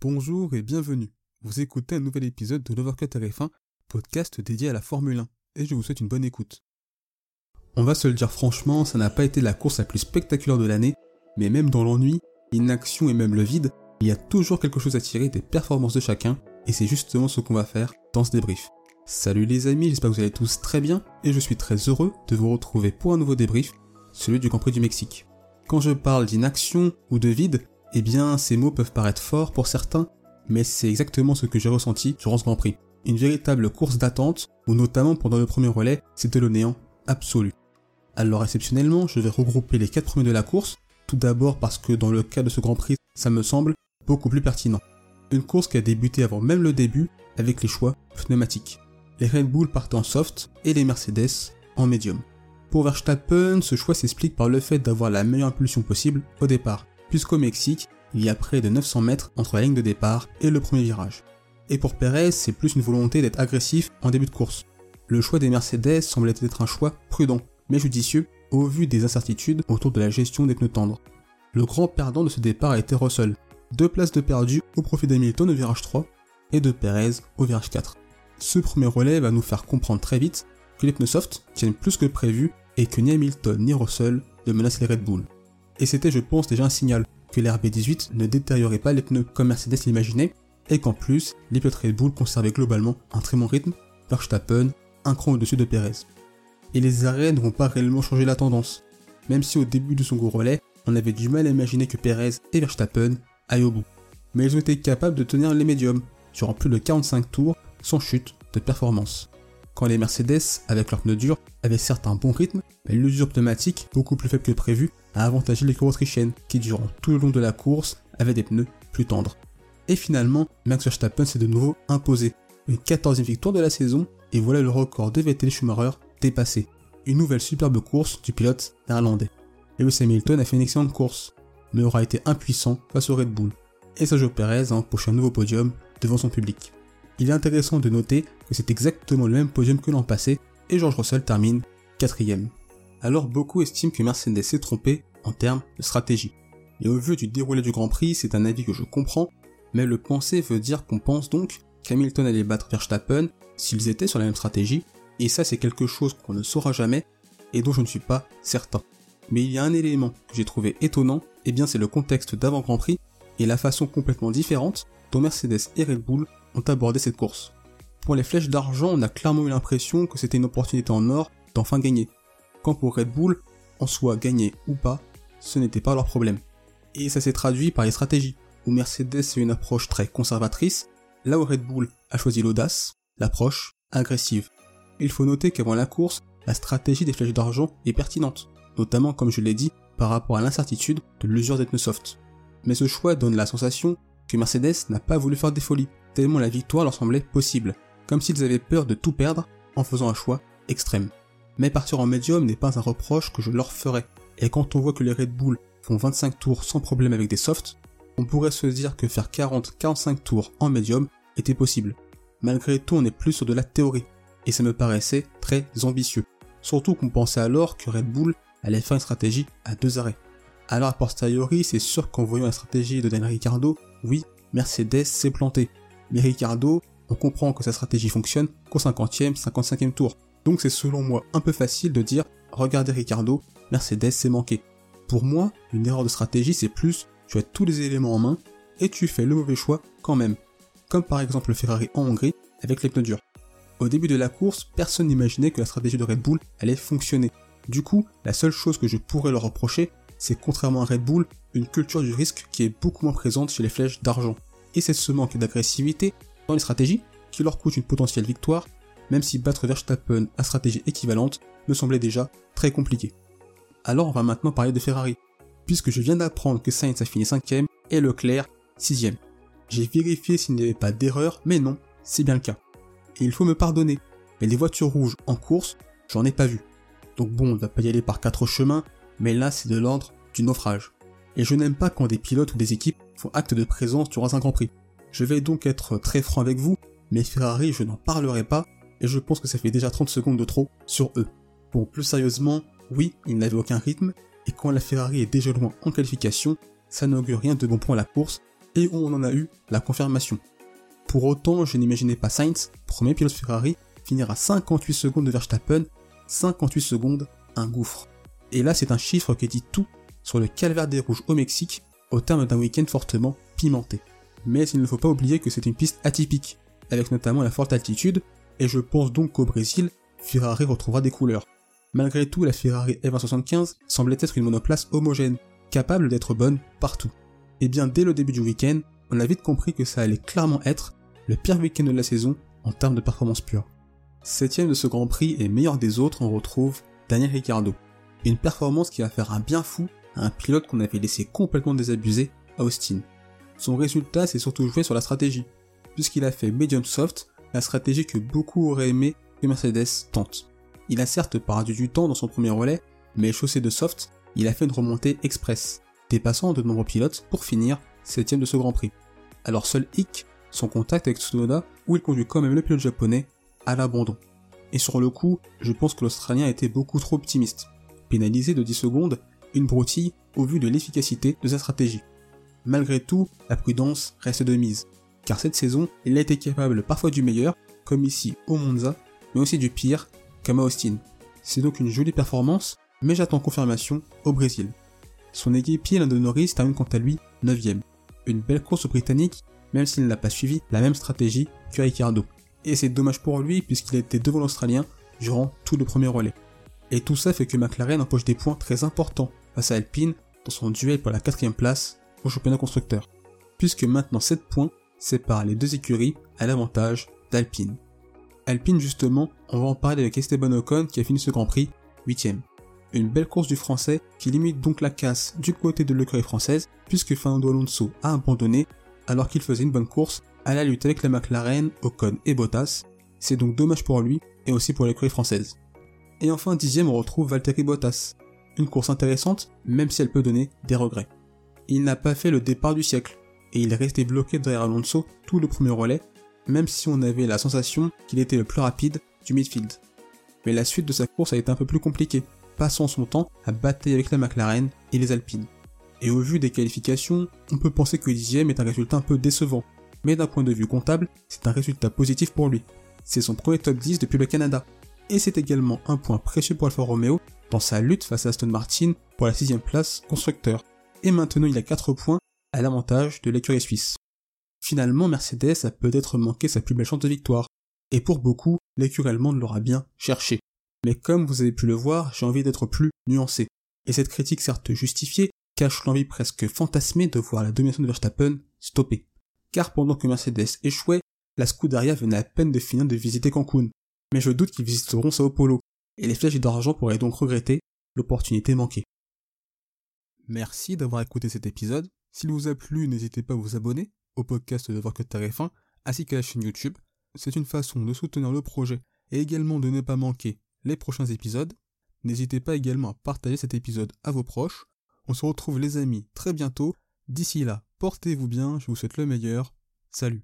Bonjour et bienvenue. Vous écoutez un nouvel épisode de l'Overcut RF1, podcast dédié à la Formule 1, et je vous souhaite une bonne écoute. On va se le dire franchement, ça n'a pas été la course la plus spectaculaire de l'année, mais même dans l'ennui, l'inaction et même le vide, il y a toujours quelque chose à tirer des performances de chacun, et c'est justement ce qu'on va faire dans ce débrief. Salut les amis, j'espère que vous allez tous très bien, et je suis très heureux de vous retrouver pour un nouveau débrief, celui du Grand Prix du Mexique. Quand je parle d'inaction ou de vide, eh bien ces mots peuvent paraître forts pour certains, mais c'est exactement ce que j'ai ressenti durant ce Grand Prix. Une véritable course d'attente, où notamment pendant le premier relais, c'était le néant absolu. Alors exceptionnellement, je vais regrouper les quatre premiers de la course, tout d'abord parce que dans le cas de ce Grand Prix, ça me semble beaucoup plus pertinent. Une course qui a débuté avant même le début avec les choix pneumatiques. Les Red Bull partent en soft et les Mercedes en médium. Pour Verstappen, ce choix s'explique par le fait d'avoir la meilleure impulsion possible au départ, puisqu'au Mexique, il y a près de 900 mètres entre la ligne de départ et le premier virage. Et pour Perez, c'est plus une volonté d'être agressif en début de course. Le choix des Mercedes semble être un choix prudent, mais judicieux, au vu des incertitudes autour de la gestion des pneus tendres. Le grand perdant de ce départ a été Russell, deux places de perdu au profit d'Hamilton au virage 3 et de Perez au virage 4. Ce premier relais va nous faire comprendre très vite que les pneus soft tiennent plus que prévu et que ni Hamilton ni Russell ne menacent les Red Bull. Et c'était je pense déjà un signal que l'RB18 ne détériorait pas les pneus comme Mercedes l'imaginait et qu'en plus les pilotes Red Bull conservaient globalement un très bon rythme, Verstappen un cran au-dessus de Perez. Et les arrêts ne vont pas réellement changer la tendance, même si au début de son gros relais, on avait du mal à imaginer que Perez et Verstappen aillent au bout. Mais ils ont été capables de tenir les médiums durant plus de 45 tours sans chute de performance. Quand les Mercedes, avec leurs pneus durs, avaient certes un bon rythme, mais l'usure pneumatique, beaucoup plus faible que prévu, a avantagé l'équipe autrichienne, qui durant tout le long de la course avait des pneus plus tendres. Et finalement, Max Verstappen s'est de nouveau imposé. Une 14e victoire de la saison, et voilà le record de Vettel Schumacher dépassé. Une nouvelle superbe course du pilote néerlandais. Lewis Hamilton a fait une excellente course, mais aura été impuissant face au Red Bull. Et Sergio Perez a empoché un nouveau podium devant son public. Il est intéressant de noter que c'est exactement le même podium que l'an passé, et George Russell termine quatrième. Alors beaucoup estiment que Mercedes s'est trompé en termes de stratégie. Et au vu du déroulé du Grand Prix, c'est un avis que je comprends, mais le penser veut dire qu'on pense donc qu'Hamilton allait battre Verstappen s'ils étaient sur la même stratégie, et ça c'est quelque chose qu'on ne saura jamais, et dont je ne suis pas certain. Mais il y a un élément que j'ai trouvé étonnant, et bien c'est le contexte d'avant Grand Prix, et la façon complètement différente dont Mercedes et Red Bull ont abordé cette course. Pour les flèches d'argent, on a clairement eu l'impression que c'était une opportunité en or d'enfin gagner. Quand pour Red Bull, en soit gagner ou pas, ce n'était pas leur problème. Et ça s'est traduit par les stratégies, où Mercedes a une approche très conservatrice, là où Red Bull a choisi l'audace, l'approche agressive. Il faut noter qu'avant la course, la stratégie des flèches d'argent est pertinente, notamment comme je l'ai dit, par rapport à l'incertitude de l'usure des pneus soft. Mais ce choix donne la sensation que Mercedes n'a pas voulu faire des folies, tellement la victoire leur semblait possible, comme s'ils avaient peur de tout perdre en faisant un choix extrême. Mais partir en médium n'est pas un reproche que je leur ferais, et quand on voit que les Red Bull font 25 tours sans problème avec des softs, on pourrait se dire que faire 40-45 tours en médium était possible. Malgré tout, on est plus sur de la théorie, et ça me paraissait très ambitieux. Surtout qu'on pensait alors que Red Bull allait faire une stratégie à deux arrêts. Alors a posteriori, c'est sûr qu'en voyant la stratégie de Daniel Ricciardo, oui, Mercedes s'est planté. Mais Ricciardo, on comprend que sa stratégie fonctionne qu'au 50e, 55e tour. Donc c'est selon moi un peu facile de dire, regardez Ricciardo, Mercedes s'est manqué. Pour moi, une erreur de stratégie, c'est plus, tu as tous les éléments en main, et tu fais le mauvais choix quand même. Comme par exemple le Ferrari en Hongrie, avec les pneus durs. Au début de la course, personne n'imaginait que la stratégie de Red Bull allait fonctionner. Du coup, la seule chose que je pourrais leur reprocher, c'est contrairement à Red Bull, une culture du risque qui est beaucoup moins présente chez les flèches d'argent. Et c'est ce manque d'agressivité dans les stratégies qui leur coûte une potentielle victoire, même si battre Verstappen à stratégie équivalente me semblait déjà très compliqué. Alors on va maintenant parler de Ferrari, puisque je viens d'apprendre que Sainz a fini 5ème et Leclerc 6ème. J'ai vérifié s'il n'y avait pas d'erreur, mais non, c'est bien le cas. Et il faut me pardonner, mais les voitures rouges en course, j'en ai pas vu. Donc bon, on va pas y aller par quatre chemins, mais là c'est de l'ordre du naufrage. Et je n'aime pas quand des pilotes ou des équipes font acte de présence durant un Grand Prix. Je vais donc être très franc avec vous, mais Ferrari je n'en parlerai pas, et je pense que ça fait déjà 30 secondes de trop sur eux. Bon, plus sérieusement, oui, ils n'avaient aucun rythme, et quand la Ferrari est déjà loin en qualification, ça n'augure rien de bon pour la course, et on en a eu la confirmation. Pour autant, je n'imaginais pas Sainz, premier pilote Ferrari, finir à 58 secondes de Verstappen, 58 secondes, un gouffre. Et là, c'est un chiffre qui dit tout sur le calvaire des rouges au Mexique, au terme d'un week-end fortement pimenté. Mais il ne faut pas oublier que c'est une piste atypique, avec notamment la forte altitude, et je pense donc qu'au Brésil, Ferrari retrouvera des couleurs. Malgré tout, la Ferrari F175 semblait être une monoplace homogène, capable d'être bonne partout. Et bien dès le début du week-end, on a vite compris que ça allait clairement être le pire week-end de la saison en termes de performance pure. Septième de ce Grand Prix et meilleur des autres, on retrouve Daniel Ricciardo. Une performance qui va faire un bien fou à un pilote qu'on avait laissé complètement désabusé Austin. Son résultat s'est surtout joué sur la stratégie, puisqu'il a fait medium soft, la stratégie que beaucoup auraient aimé que Mercedes tente. Il a certes perdu du temps dans son premier relais, mais chaussé de soft, il a fait une remontée express, dépassant de nombreux pilotes pour finir septième de ce Grand Prix. Alors seul Hick, son contact avec Tsunoda, où il conduit quand même le pilote japonais, à l'abandon. Et sur le coup, je pense que l'Australien était beaucoup trop optimiste. Pénalisé de 10 secondes, une broutille au vu de l'efficacité de sa stratégie. Malgré tout, la prudence reste de mise, car cette saison, il a été capable parfois du meilleur, comme ici au Monza, mais aussi du pire, comme à Austin. C'est donc une jolie performance, mais j'attends confirmation au Brésil. Son équipier Lando Norris termine quant à lui 9ème. Une belle course au britannique, même s'il n'a pas suivi la même stratégie que Ricciardo. Et c'est dommage pour lui puisqu'il était devant l'Australien durant tout le premier relais. Et tout ça fait que McLaren empoche des points très importants face à Alpine dans son duel pour la quatrième place au championnat constructeur. Puisque maintenant 7 points séparent les deux écuries à l'avantage d'Alpine. Alpine justement, on va en parler avec Esteban Ocon qui a fini ce Grand Prix 8ème. Une belle course du français qui limite donc la casse du côté de l'écurie française puisque Fernando Alonso a abandonné alors qu'il faisait une bonne course à la lutte avec la McLaren, Ocon et Bottas. C'est donc dommage pour lui et aussi pour l'écurie française. Et enfin dixième on retrouve Valtteri Bottas. Une course intéressante même si elle peut donner des regrets. Il n'a pas fait le départ du siècle et il est bloqué derrière Alonso tout le premier relais même si on avait la sensation qu'il était le plus rapide du midfield. Mais la suite de sa course a été un peu plus compliquée, passant son temps à batailler avec la McLaren et les Alpines. Et au vu des qualifications, on peut penser que dixième est un résultat un peu décevant, mais d'un point de vue comptable, c'est un résultat positif pour lui. C'est son premier top 10 depuis le Canada, et c'est également un point précieux pour Alfa Romeo dans sa lutte face à Aston Martin pour la sixième place constructeur. Et maintenant il a 4 points à l'avantage de l'écurie suisse. Finalement, Mercedes a peut-être manqué sa plus belle chance de victoire, et pour beaucoup, l'écurie allemande l'aura bien cherché. Mais comme vous avez pu le voir, j'ai envie d'être plus nuancé. Et cette critique certes justifiée cache l'envie presque fantasmée de voir la domination de Verstappen stopper. Car pendant que Mercedes échouait, la Scuderia venait à peine de finir de visiter Cancun. Mais je doute qu'ils visiteront Sao Paulo, et les flèches d'argent pourraient donc regretter l'opportunité manquée. Merci d'avoir écouté cet épisode. S'il vous a plu, n'hésitez pas à vous abonner au podcast de Voir que TF1 ainsi qu'à la chaîne YouTube. C'est une façon de soutenir le projet et également de ne pas manquer les prochains épisodes. N'hésitez pas également à partager cet épisode à vos proches. On se retrouve les amis très bientôt. D'ici là, portez-vous bien, je vous souhaite le meilleur. Salut